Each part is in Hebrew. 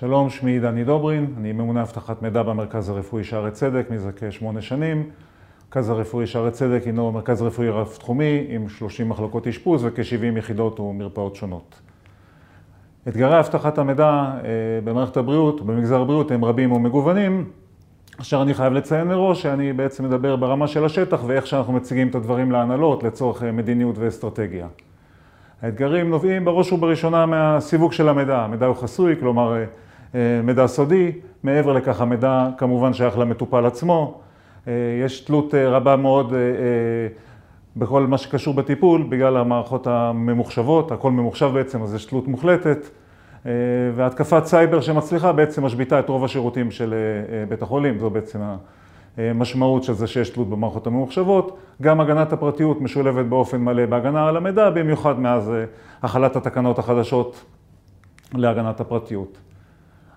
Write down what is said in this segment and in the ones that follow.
שלום, שמי דני דוברין, אני ממונה אבטחת מידע במרכז הרפואי שערי צדק מזה כשמונה שנים. המרכז הרפואי שערי צדק הינו מרכז רפואי רב-תחומי עם 30 מחלקות אשפוז וכ-70 יחידות ומרפאות שונות. אתגרי אבטחת המידע אה, במערכת הבריאות, במגזר הבריאות, הם רבים ומגוונים, אשר אני חייב לציין מראש שאני בעצם מדבר ברמה של השטח ואיך שאנחנו מציגים את הדברים להנהלות לצורך אה, מדיניות ואסטרטגיה. האתגרים נובעים בראש ובראשונה מהסיווג של המידע. המידע הוא חסוי, כלומר אה, מידע סודי, מעבר לכך המידע כמובן שייך למטופל עצמו. יש תלות רבה מאוד בכל מה שקשור בטיפול, בגלל המערכות הממוחשבות, הכל ממוחשב בעצם, אז יש תלות מוחלטת. והתקפת סייבר שמצליחה בעצם משביתה את רוב השירותים של בית החולים, זו בעצם המשמעות של זה שיש תלות במערכות הממוחשבות. גם הגנת הפרטיות משולבת באופן מלא בהגנה על המידע, במיוחד מאז החלת התקנות החדשות להגנת הפרטיות.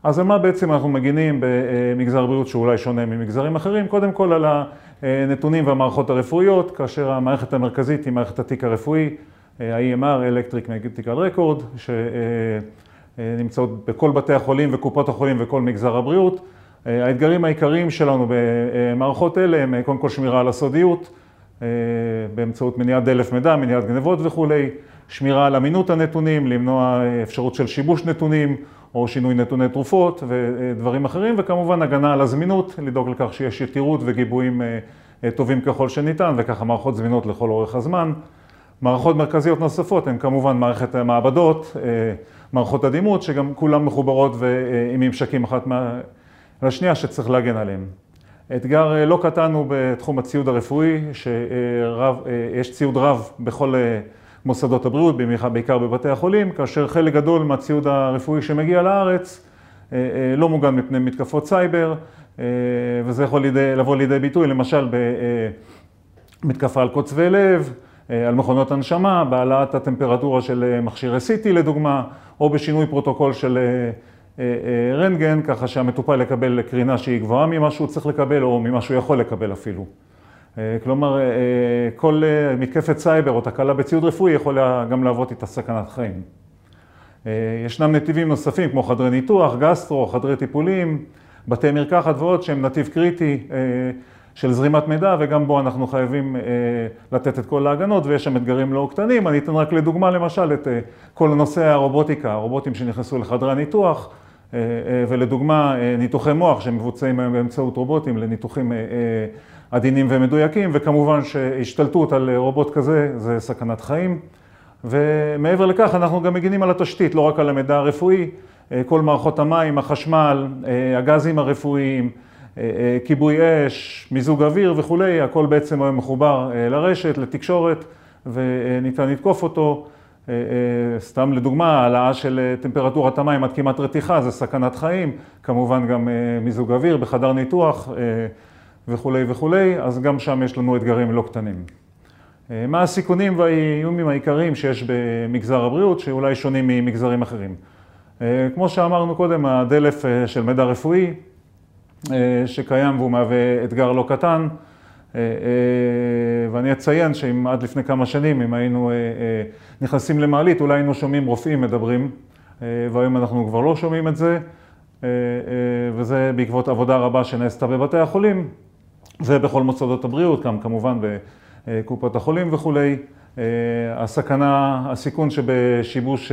אז על מה בעצם אנחנו מגינים במגזר בריאות שאולי שונה ממגזרים אחרים? קודם כל על הנתונים והמערכות הרפואיות, כאשר המערכת המרכזית היא מערכת התיק הרפואי, ה-EMR, Electric Medical Record, שנמצאות בכל בתי החולים וקופות החולים וכל מגזר הבריאות. האתגרים העיקריים שלנו במערכות אלה הם קודם כל שמירה על הסודיות, באמצעות מניעת דלף מידע, מניעת גנבות וכולי, שמירה על אמינות הנתונים, למנוע אפשרות של שיבוש נתונים או שינוי נתוני תרופות ודברים אחרים, וכמובן הגנה על הזמינות, לדאוג לכך שיש יתירות וגיבויים טובים ככל שניתן, וככה מערכות זמינות לכל אורך הזמן. מערכות מרכזיות נוספות הן כמובן מערכת המעבדות, מערכות הדימות, שגם כולן מחוברות ועם ממשקים אחת לשנייה שצריך להגן עליהן. אתגר לא קטן הוא בתחום הציוד הרפואי, שיש ציוד רב בכל מוסדות הבריאות, בעיקר בבתי החולים, כאשר חלק גדול מהציוד הרפואי שמגיע לארץ לא מוגן מפני מתקפות סייבר, וזה יכול לבוא לידי ביטוי למשל במתקפה על קוצבי לב, על מכונות הנשמה, בהעלאת הטמפרטורה של מכשירי CT לדוגמה, או בשינוי פרוטוקול של רנטגן, ככה שהמטופל יקבל קרינה שהיא גבוהה ממה שהוא צריך לקבל, או ממה שהוא יכול לקבל אפילו. כלומר, כל מתקפת סייבר או תקלה בציוד רפואי יכולה גם להוות איתה סכנת חיים. ישנם נתיבים נוספים כמו חדרי ניתוח, גסטרו, חדרי טיפולים, בתי מרקחת ועוד שהם נתיב קריטי של זרימת מידע וגם בו אנחנו חייבים לתת את כל ההגנות ויש שם אתגרים לא קטנים. אני אתן רק לדוגמה למשל את כל נושא הרובוטיקה, הרובוטים שנכנסו לחדרי הניתוח ולדוגמה ניתוחי מוח שמבוצעים היום באמצעות רובוטים לניתוחים עדינים ומדויקים וכמובן שהשתלטות על רובוט כזה זה סכנת חיים. ומעבר לכך אנחנו גם מגינים על התשתית, לא רק על המידע הרפואי, כל מערכות המים, החשמל, הגזים הרפואיים, כיבוי אש, מיזוג אוויר וכולי, הכל בעצם היום מחובר לרשת, לתקשורת וניתן לתקוף אותו. סתם לדוגמה, העלאה של טמפרטורת המים עד כמעט רתיחה זה סכנת חיים, כמובן גם מיזוג אוויר בחדר ניתוח וכולי וכולי, אז גם שם יש לנו אתגרים לא קטנים. מה הסיכונים והאיומים העיקריים שיש במגזר הבריאות שאולי שונים ממגזרים אחרים? כמו שאמרנו קודם, הדלף של מידע רפואי שקיים והוא מהווה אתגר לא קטן ואני אציין שאם עד לפני כמה שנים אם היינו נכנסים למעלית אולי היינו שומעים רופאים מדברים והיום אנחנו כבר לא שומעים את זה וזה בעקבות עבודה רבה שנעשתה בבתי החולים ובכל מוסדות הבריאות, גם כמובן בקופות החולים וכולי. הסכנה, הסיכון שבשיבוש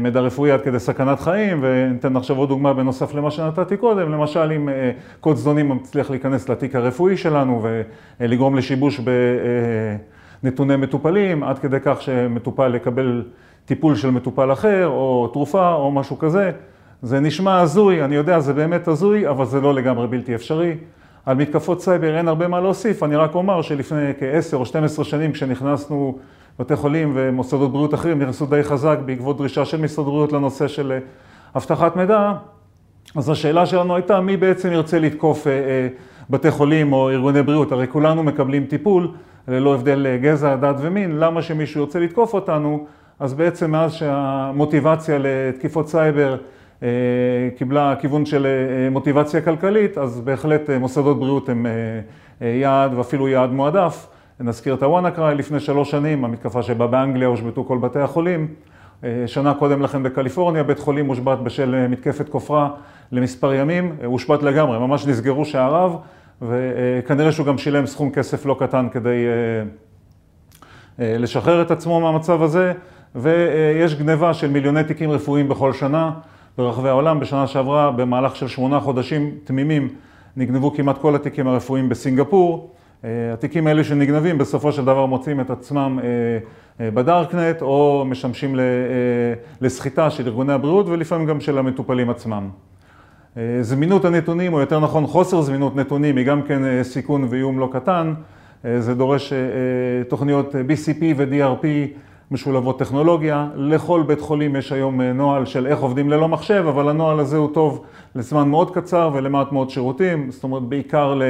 מידע רפואי עד כדי סכנת חיים, וניתן עכשיו עוד דוגמה בנוסף למה שנתתי קודם, למשל אם קוד זדונים מצליח להיכנס לתיק הרפואי שלנו ולגרום לשיבוש בנתוני מטופלים, עד כדי כך שמטופל יקבל טיפול של מטופל אחר, או תרופה, או משהו כזה. זה נשמע הזוי, אני יודע, זה באמת הזוי, אבל זה לא לגמרי בלתי אפשרי. על מתקפות סייבר אין הרבה מה להוסיף, אני רק אומר שלפני כ-10 או 12 שנים כשנכנסנו בתי חולים ומוסדות בריאות אחרים נכנסו די חזק בעקבות דרישה של משרד הבריאות לנושא של אבטחת מידע, אז השאלה שלנו הייתה מי בעצם ירצה לתקוף בתי חולים או ארגוני בריאות, הרי כולנו מקבלים טיפול ללא הבדל גזע, דת ומין, למה שמישהו ירצה לתקוף אותנו? אז בעצם מאז שהמוטיבציה לתקיפות סייבר קיבלה כיוון של מוטיבציה כלכלית, אז בהחלט מוסדות בריאות הם יעד ואפילו יעד מועדף. נזכיר את הוואנאקריי לפני שלוש שנים, המתקפה שבה באנגליה הושבתו כל בתי החולים, שנה קודם לכן בקליפורניה, בית חולים הושבת בשל מתקפת כופרה למספר ימים, הושבת לגמרי, ממש נסגרו שעריו, וכנראה שהוא גם שילם סכום כסף לא קטן כדי לשחרר את עצמו מהמצב הזה, ויש גניבה של מיליוני תיקים רפואיים בכל שנה ברחבי העולם. בשנה שעברה, במהלך של שמונה חודשים תמימים, נגנבו כמעט כל התיקים הרפואיים בסינגפור. התיקים האלה שנגנבים בסופו של דבר מוצאים את עצמם בדארקנט או משמשים לסחיטה של ארגוני הבריאות ולפעמים גם של המטופלים עצמם. זמינות הנתונים, או יותר נכון חוסר זמינות נתונים, היא גם כן סיכון ואיום לא קטן. זה דורש תוכניות BCP ו-DRP משולבות טכנולוגיה. לכל בית חולים יש היום נוהל של איך עובדים ללא מחשב, אבל הנוהל הזה הוא טוב לזמן מאוד קצר ולמעט מאוד שירותים, זאת אומרת בעיקר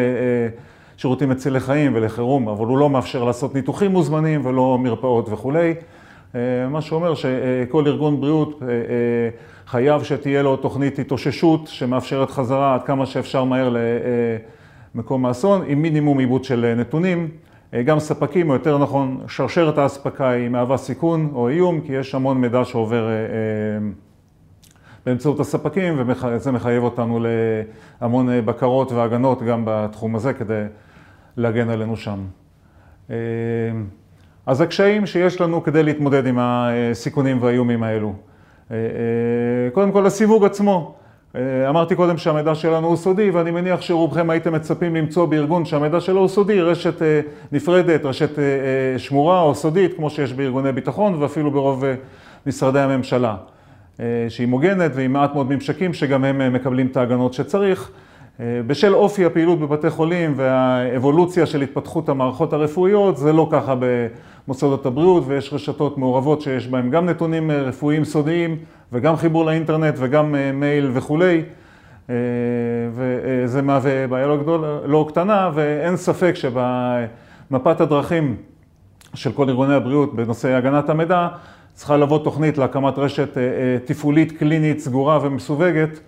לשירותים מצילי חיים ולחירום, אבל הוא לא מאפשר לעשות ניתוחים מוזמנים ולא מרפאות וכולי. מה שאומר שכל ארגון בריאות חייב שתהיה לו תוכנית התאוששות שמאפשרת חזרה עד כמה שאפשר מהר למקום האסון, עם מינימום עיבוד של נתונים. גם ספקים, או יותר נכון, שרשרת האספקה היא מהווה סיכון או איום, כי יש המון מידע שעובר באמצעות הספקים, וזה מחייב אותנו להמון בקרות והגנות גם בתחום הזה כדי להגן עלינו שם. אז הקשיים שיש לנו כדי להתמודד עם הסיכונים והאיומים האלו. קודם כל, הסיווג עצמו. אמרתי קודם שהמידע שלנו הוא סודי, ואני מניח שרובכם הייתם מצפים למצוא בארגון שהמידע שלו הוא סודי, רשת נפרדת, רשת שמורה או סודית, כמו שיש בארגוני ביטחון ואפילו ברוב משרדי הממשלה, שהיא מוגנת ועם מעט מאוד ממשקים שגם הם מקבלים את ההגנות שצריך. בשל אופי הפעילות בבתי חולים והאבולוציה של התפתחות המערכות הרפואיות, זה לא ככה במוסדות הבריאות, ויש רשתות מעורבות שיש בהן גם נתונים רפואיים סודיים וגם חיבור לאינטרנט וגם מייל וכולי, וזה מהווה בעיה לא, גדול, לא קטנה, ואין ספק שבמפת הדרכים של כל ארגוני הבריאות בנושא הגנת המידע, צריכה לבוא תוכנית להקמת רשת תפעולית קלינית סגורה ומסווגת,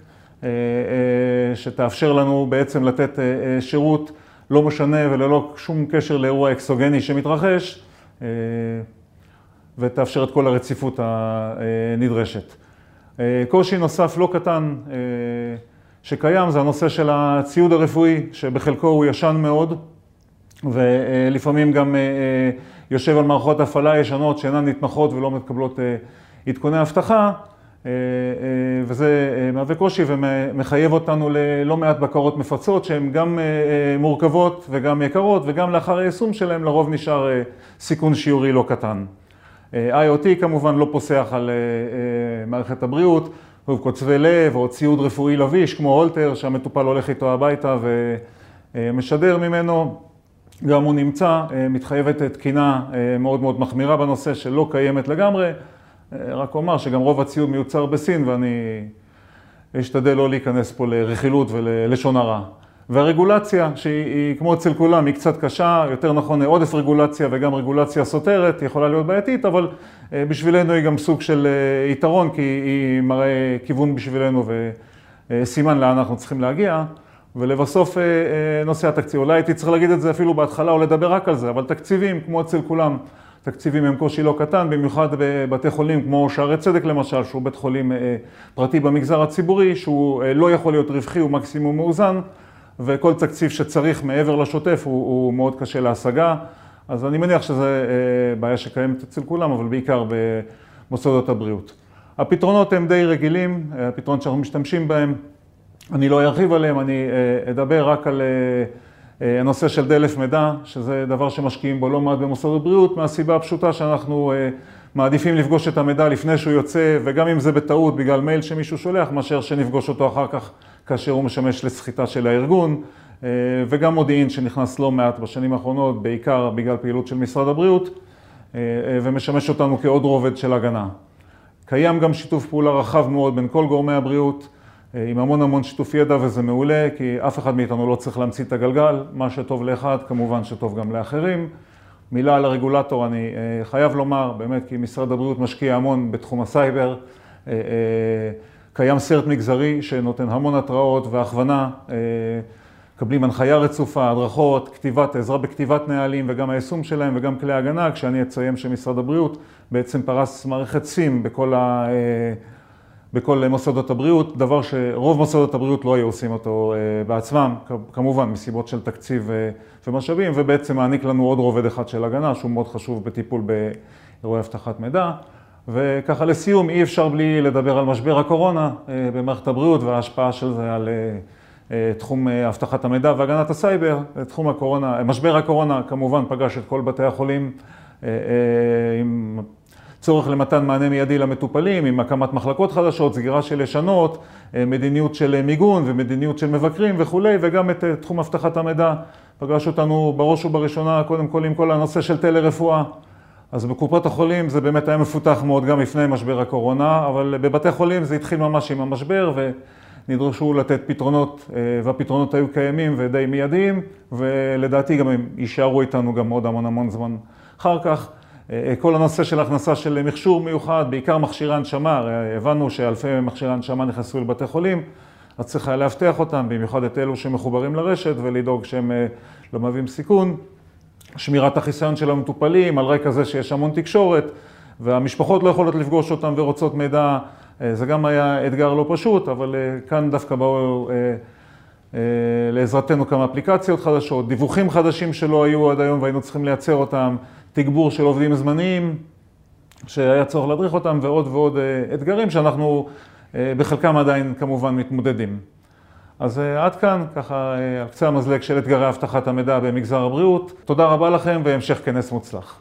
שתאפשר לנו בעצם לתת שירות לא משנה וללא שום קשר לאירוע אקסוגני שמתרחש, ותאפשר את כל הרציפות הנדרשת. קושי נוסף לא קטן שקיים זה הנושא של הציוד הרפואי, שבחלקו הוא ישן מאוד, ולפעמים גם יושב על מערכות הפעלה ישנות שאינן נתמכות ולא מקבלות עדכוני אבטחה, וזה מהווה קושי ומחייב אותנו ללא מעט בקרות מפצות שהן גם מורכבות וגם יקרות, וגם לאחר היישום שלהן לרוב נשאר סיכון שיעורי לא קטן. IoT כמובן לא פוסח על מערכת הבריאות, קוצבי לב או ציוד רפואי לביש כמו הולטר שהמטופל הולך איתו הביתה ומשדר ממנו, גם הוא נמצא, מתחייבת תקינה מאוד מאוד מחמירה בנושא שלא קיימת לגמרי, רק אומר שגם רוב הציוד מיוצר בסין ואני אשתדל לא להיכנס פה לרכילות וללשון הרע. והרגולציה, שהיא כמו אצל כולם, היא קצת קשה, יותר נכון עודף רגולציה וגם רגולציה סותרת, היא יכולה להיות בעייתית, אבל בשבילנו היא גם סוג של יתרון, כי היא מראה כיוון בשבילנו וסימן לאן אנחנו צריכים להגיע. ולבסוף נושא התקציב, אולי הייתי צריך להגיד את זה אפילו בהתחלה או לדבר רק על זה, אבל תקציבים, כמו אצל כולם, תקציבים הם קושי לא קטן, במיוחד בבתי חולים כמו שערי צדק למשל, שהוא בית חולים פרטי במגזר הציבורי, שהוא לא יכול להיות רווחי, הוא מקסימום מאוזן. וכל תקציב שצריך מעבר לשוטף הוא, הוא מאוד קשה להשגה, אז אני מניח שזו בעיה שקיימת אצל כולם, אבל בעיקר במוסדות הבריאות. הפתרונות הם די רגילים, הפתרונות שאנחנו משתמשים בהם, אני לא ארחיב עליהם, אני אדבר רק על הנושא של דלף מידע, שזה דבר שמשקיעים בו לא מעט במוסדות בריאות, מהסיבה הפשוטה שאנחנו מעדיפים לפגוש את המידע לפני שהוא יוצא, וגם אם זה בטעות בגלל מייל שמישהו שולח, מאשר שנפגוש אותו אחר כך כאשר הוא משמש לסחיטה של הארגון, וגם מודיעין שנכנס לא מעט בשנים האחרונות, בעיקר בגלל פעילות של משרד הבריאות, ומשמש אותנו כעוד רובד של הגנה. קיים גם שיתוף פעולה רחב מאוד בין כל גורמי הבריאות, עם המון המון שיתוף ידע וזה מעולה, כי אף אחד מאיתנו לא צריך להמציא את הגלגל, מה שטוב לאחד כמובן שטוב גם לאחרים. מילה על הרגולטור, אני חייב לומר, באמת, כי משרד הבריאות משקיע המון בתחום הסייבר. קיים CERT מגזרי שנותן המון התראות והכוונה, מקבלים הנחיה רצופה, הדרכות, כתיבת, עזרה בכתיבת נהלים וגם היישום שלהם וגם כלי הגנה, כשאני אציין שמשרד הבריאות בעצם פרס מערכת SIEM בכל, ה, בכל מוסדות הבריאות, דבר שרוב מוסדות הבריאות לא היו עושים אותו בעצמם, כמובן מסיבות של תקציב ומשאבים, ובעצם מעניק לנו עוד רובד אחד של הגנה, שהוא מאוד חשוב בטיפול באירועי אבטחת מידע. וככה לסיום, אי אפשר בלי לדבר על משבר הקורונה במערכת הבריאות וההשפעה של זה על תחום אבטחת המידע והגנת הסייבר. תחום הקורונה, משבר הקורונה כמובן פגש את כל בתי החולים עם צורך למתן מענה מיידי למטופלים, עם הקמת מחלקות חדשות, סגירה של ישנות, מדיניות של מיגון ומדיניות של מבקרים וכולי, וגם את תחום אבטחת המידע פגש אותנו בראש ובראשונה, קודם כל עם כל הנושא של טלרפואה. אז בקופות החולים זה באמת היה מפותח מאוד גם לפני משבר הקורונה, אבל בבתי חולים זה התחיל ממש עם המשבר ונדרשו לתת פתרונות, והפתרונות היו קיימים ודי מיידיים, ולדעתי גם הם יישארו איתנו גם עוד המון המון זמן אחר כך. כל הנושא של הכנסה של מכשור מיוחד, בעיקר מכשירי הנשמה, הבנו שאלפי מכשירי הנשמה נכנסו לבתי חולים, אז צריך היה לאבטח אותם, במיוחד את אלו שמחוברים לרשת ולדאוג שהם לא מהווים סיכון. שמירת החיסיון של המטופלים, על רקע זה שיש המון תקשורת והמשפחות לא יכולות לפגוש אותם ורוצות מידע, זה גם היה אתגר לא פשוט, אבל כאן דווקא באו לעזרתנו כמה אפליקציות חדשות, דיווחים חדשים שלא היו עד היום והיינו צריכים לייצר אותם, תגבור של עובדים זמניים שהיה צורך להדריך אותם ועוד ועוד אתגרים שאנחנו בחלקם עדיין כמובן מתמודדים. אז עד כאן, ככה על קצה המזלג של אתגרי אבטחת המידע במגזר הבריאות. תודה רבה לכם והמשך כנס מוצלח.